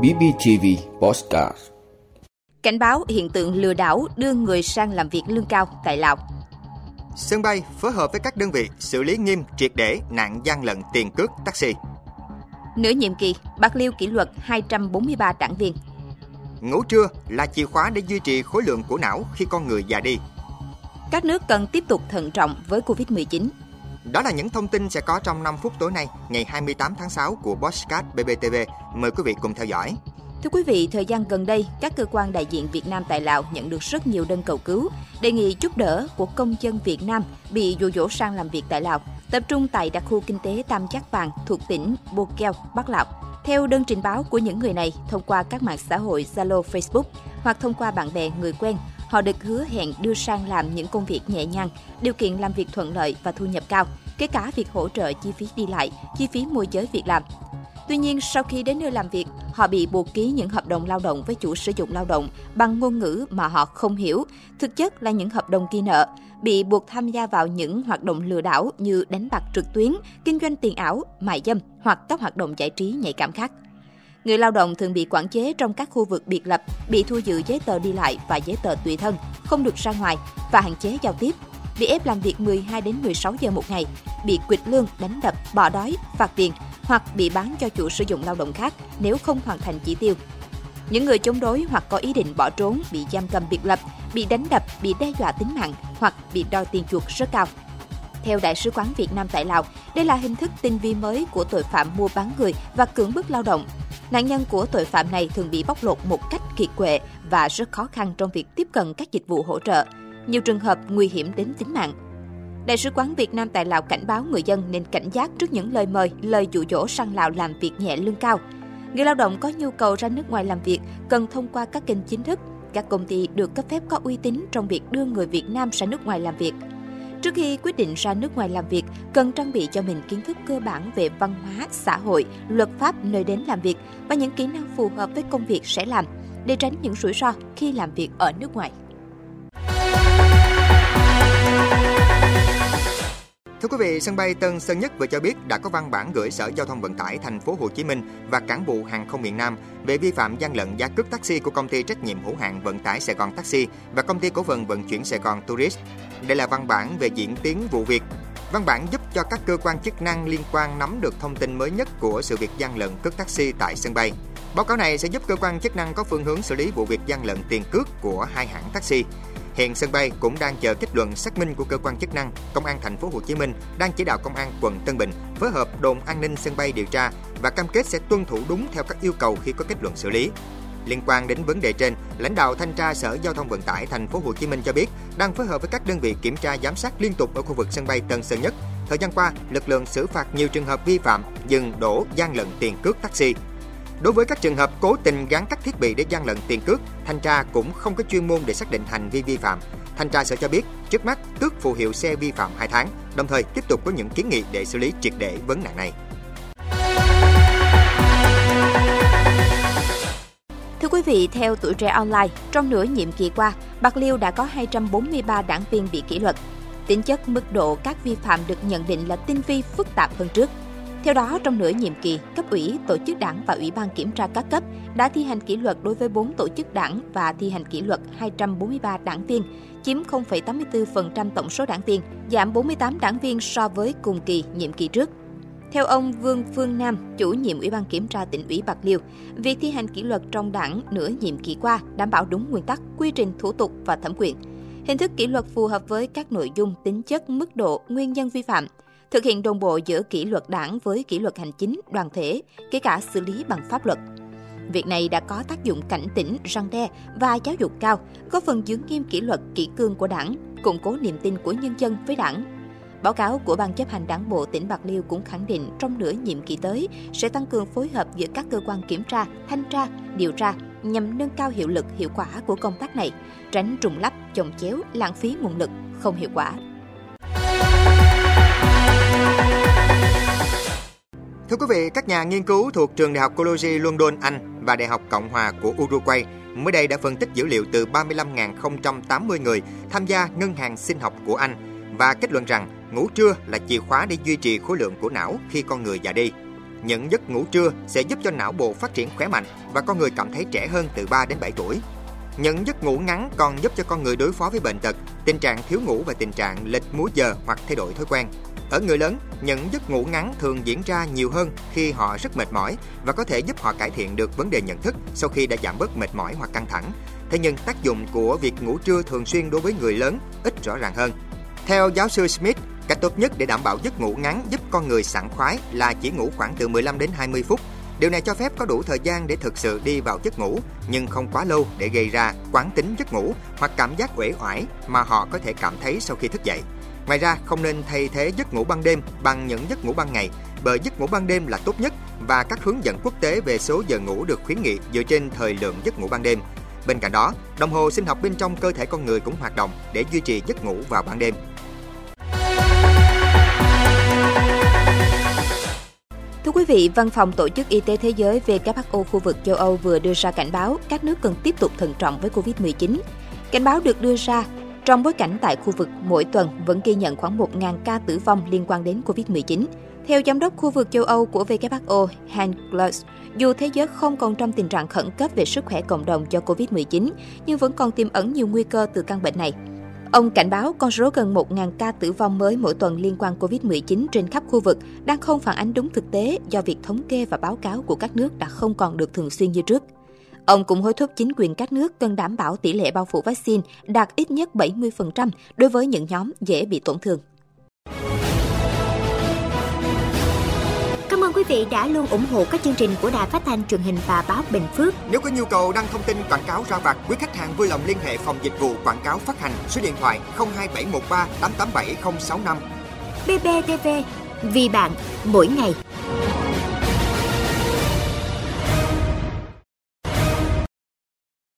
BBTV Postcard Cảnh báo hiện tượng lừa đảo đưa người sang làm việc lương cao tại Lào. Sân bay phối hợp với các đơn vị xử lý nghiêm triệt để nạn gian lận tiền cước taxi. Nửa nhiệm kỳ, Bạc Liêu kỷ luật 243 đảng viên. Ngủ trưa là chìa khóa để duy trì khối lượng của não khi con người già đi. Các nước cần tiếp tục thận trọng với Covid-19. Đó là những thông tin sẽ có trong 5 phút tối nay, ngày 28 tháng 6 của Bosscat BBTV. Mời quý vị cùng theo dõi. Thưa quý vị, thời gian gần đây, các cơ quan đại diện Việt Nam tại Lào nhận được rất nhiều đơn cầu cứu, đề nghị giúp đỡ của công dân Việt Nam bị dụ dỗ sang làm việc tại Lào, tập trung tại đặc khu kinh tế Tam Giác Vàng thuộc tỉnh Bô Keo, Bắc Lào. Theo đơn trình báo của những người này thông qua các mạng xã hội Zalo, Facebook hoặc thông qua bạn bè, người quen, họ được hứa hẹn đưa sang làm những công việc nhẹ nhàng, điều kiện làm việc thuận lợi và thu nhập cao, kể cả việc hỗ trợ chi phí đi lại, chi phí môi giới việc làm. Tuy nhiên, sau khi đến nơi làm việc, họ bị buộc ký những hợp đồng lao động với chủ sử dụng lao động bằng ngôn ngữ mà họ không hiểu, thực chất là những hợp đồng ghi nợ, bị buộc tham gia vào những hoạt động lừa đảo như đánh bạc trực tuyến, kinh doanh tiền ảo, mại dâm hoặc các hoạt động giải trí nhạy cảm khác. Người lao động thường bị quản chế trong các khu vực biệt lập, bị thu giữ giấy tờ đi lại và giấy tờ tùy thân, không được ra ngoài và hạn chế giao tiếp, bị ép làm việc 12 đến 16 giờ một ngày, bị quỵt lương, đánh đập, bỏ đói, phạt tiền hoặc bị bán cho chủ sử dụng lao động khác nếu không hoàn thành chỉ tiêu. Những người chống đối hoặc có ý định bỏ trốn bị giam cầm biệt lập, bị đánh đập, bị đe dọa tính mạng hoặc bị đòi tiền chuộc rất cao. Theo Đại sứ quán Việt Nam tại Lào, đây là hình thức tinh vi mới của tội phạm mua bán người và cưỡng bức lao động. Nạn nhân của tội phạm này thường bị bóc lột một cách kiệt quệ và rất khó khăn trong việc tiếp cận các dịch vụ hỗ trợ. Nhiều trường hợp nguy hiểm đến tính mạng. Đại sứ quán Việt Nam tại Lào cảnh báo người dân nên cảnh giác trước những lời mời, lời dụ dỗ sang Lào làm việc nhẹ lương cao. Người lao động có nhu cầu ra nước ngoài làm việc cần thông qua các kênh chính thức. Các công ty được cấp phép có uy tín trong việc đưa người Việt Nam ra nước ngoài làm việc. Trước khi quyết định ra nước ngoài làm việc, cần trang bị cho mình kiến thức cơ bản về văn hóa, xã hội, luật pháp nơi đến làm việc và những kỹ năng phù hợp với công việc sẽ làm để tránh những rủi ro khi làm việc ở nước ngoài. Thưa quý vị, sân bay Tân Sơn Nhất vừa cho biết đã có văn bản gửi Sở Giao thông Vận tải thành phố Hồ Chí Minh và Cảng vụ Hàng không miền Nam về vi phạm gian lận giá cước taxi của công ty trách nhiệm hữu hạn vận tải Sài Gòn Taxi và công ty cổ phần vận chuyển Sài Gòn Tourist. Đây là văn bản về diễn tiến vụ việc. Văn bản giúp cho các cơ quan chức năng liên quan nắm được thông tin mới nhất của sự việc gian lận cước taxi tại sân bay. Báo cáo này sẽ giúp cơ quan chức năng có phương hướng xử lý vụ việc gian lận tiền cước của hai hãng taxi. Hiện sân bay cũng đang chờ kết luận xác minh của cơ quan chức năng. Công an thành phố Hồ Chí Minh đang chỉ đạo công an quận Tân Bình phối hợp đồn an ninh sân bay điều tra và cam kết sẽ tuân thủ đúng theo các yêu cầu khi có kết luận xử lý. Liên quan đến vấn đề trên, lãnh đạo thanh tra Sở Giao thông Vận tải thành phố Hồ Chí Minh cho biết đang phối hợp với các đơn vị kiểm tra giám sát liên tục ở khu vực sân bay Tân Sơn Nhất. Thời gian qua, lực lượng xử phạt nhiều trường hợp vi phạm dừng đổ gian lận tiền cước taxi. Đối với các trường hợp cố tình gắn các thiết bị để gian lận tiền cước, thanh tra cũng không có chuyên môn để xác định hành vi vi phạm. Thanh tra sở cho biết, trước mắt tước phù hiệu xe vi phạm 2 tháng, đồng thời tiếp tục có những kiến nghị để xử lý triệt để vấn nạn này. Thưa quý vị, theo tuổi trẻ online, trong nửa nhiệm kỳ qua, Bạc Liêu đã có 243 đảng viên bị kỷ luật. Tính chất mức độ các vi phạm được nhận định là tinh vi phức tạp hơn trước. Theo đó, trong nửa nhiệm kỳ, cấp ủy, tổ chức đảng và ủy ban kiểm tra các cấp đã thi hành kỷ luật đối với 4 tổ chức đảng và thi hành kỷ luật 243 đảng viên, chiếm 0,84% tổng số đảng viên, giảm 48 đảng viên so với cùng kỳ nhiệm kỳ trước. Theo ông Vương Phương Nam, chủ nhiệm Ủy ban Kiểm tra tỉnh ủy Bạc Liêu, việc thi hành kỷ luật trong đảng nửa nhiệm kỳ qua đảm bảo đúng nguyên tắc, quy trình thủ tục và thẩm quyền. Hình thức kỷ luật phù hợp với các nội dung, tính chất, mức độ, nguyên nhân vi phạm, thực hiện đồng bộ giữa kỷ luật đảng với kỷ luật hành chính, đoàn thể, kể cả xử lý bằng pháp luật. Việc này đã có tác dụng cảnh tỉnh, răng đe và giáo dục cao, góp phần giữ nghiêm kỷ luật kỷ cương của đảng, củng cố niềm tin của nhân dân với đảng. Báo cáo của Ban chấp hành đảng bộ tỉnh Bạc Liêu cũng khẳng định trong nửa nhiệm kỳ tới sẽ tăng cường phối hợp giữa các cơ quan kiểm tra, thanh tra, điều tra nhằm nâng cao hiệu lực hiệu quả của công tác này, tránh trùng lắp, chồng chéo, lãng phí nguồn lực không hiệu quả. Thưa quý vị, các nhà nghiên cứu thuộc trường Đại học Cologne London, Anh và Đại học Cộng hòa của Uruguay mới đây đã phân tích dữ liệu từ 35.080 người tham gia ngân hàng sinh học của Anh và kết luận rằng ngủ trưa là chìa khóa để duy trì khối lượng của não khi con người già đi. những giấc ngủ trưa sẽ giúp cho não bộ phát triển khỏe mạnh và con người cảm thấy trẻ hơn từ 3 đến 7 tuổi. Những giấc ngủ ngắn còn giúp cho con người đối phó với bệnh tật, tình trạng thiếu ngủ và tình trạng lệch múi giờ hoặc thay đổi thói quen. Ở người lớn, những giấc ngủ ngắn thường diễn ra nhiều hơn khi họ rất mệt mỏi và có thể giúp họ cải thiện được vấn đề nhận thức sau khi đã giảm bớt mệt mỏi hoặc căng thẳng. Thế nhưng tác dụng của việc ngủ trưa thường xuyên đối với người lớn ít rõ ràng hơn. Theo giáo sư Smith, cách tốt nhất để đảm bảo giấc ngủ ngắn giúp con người sảng khoái là chỉ ngủ khoảng từ 15 đến 20 phút. Điều này cho phép có đủ thời gian để thực sự đi vào giấc ngủ, nhưng không quá lâu để gây ra quán tính giấc ngủ hoặc cảm giác uể oải mà họ có thể cảm thấy sau khi thức dậy. Ngoài ra, không nên thay thế giấc ngủ ban đêm bằng những giấc ngủ ban ngày, bởi giấc ngủ ban đêm là tốt nhất và các hướng dẫn quốc tế về số giờ ngủ được khuyến nghị dựa trên thời lượng giấc ngủ ban đêm. Bên cạnh đó, đồng hồ sinh học bên trong cơ thể con người cũng hoạt động để duy trì giấc ngủ vào ban đêm. Thưa quý vị, Văn phòng Tổ chức Y tế Thế giới WHO khu vực châu Âu vừa đưa ra cảnh báo các nước cần tiếp tục thận trọng với COVID-19. Cảnh báo được đưa ra trong bối cảnh tại khu vực mỗi tuần vẫn ghi nhận khoảng 1.000 ca tử vong liên quan đến COVID-19. Theo giám đốc khu vực châu Âu của WHO, Hans Kluge, dù thế giới không còn trong tình trạng khẩn cấp về sức khỏe cộng đồng do COVID-19, nhưng vẫn còn tiềm ẩn nhiều nguy cơ từ căn bệnh này. Ông cảnh báo con số gần 1.000 ca tử vong mới mỗi tuần liên quan COVID-19 trên khắp khu vực đang không phản ánh đúng thực tế do việc thống kê và báo cáo của các nước đã không còn được thường xuyên như trước. Ông cũng hối thúc chính quyền các nước cần đảm bảo tỷ lệ bao phủ vaccine đạt ít nhất 70% đối với những nhóm dễ bị tổn thương. Cảm ơn quý vị đã luôn ủng hộ các chương trình của Đài Phát thanh truyền hình và báo Bình Phước. Nếu có nhu cầu đăng thông tin quảng cáo ra vặt, quý khách hàng vui lòng liên hệ phòng dịch vụ quảng cáo phát hành số điện thoại 02713 887065. BBTV, vì bạn, mỗi ngày.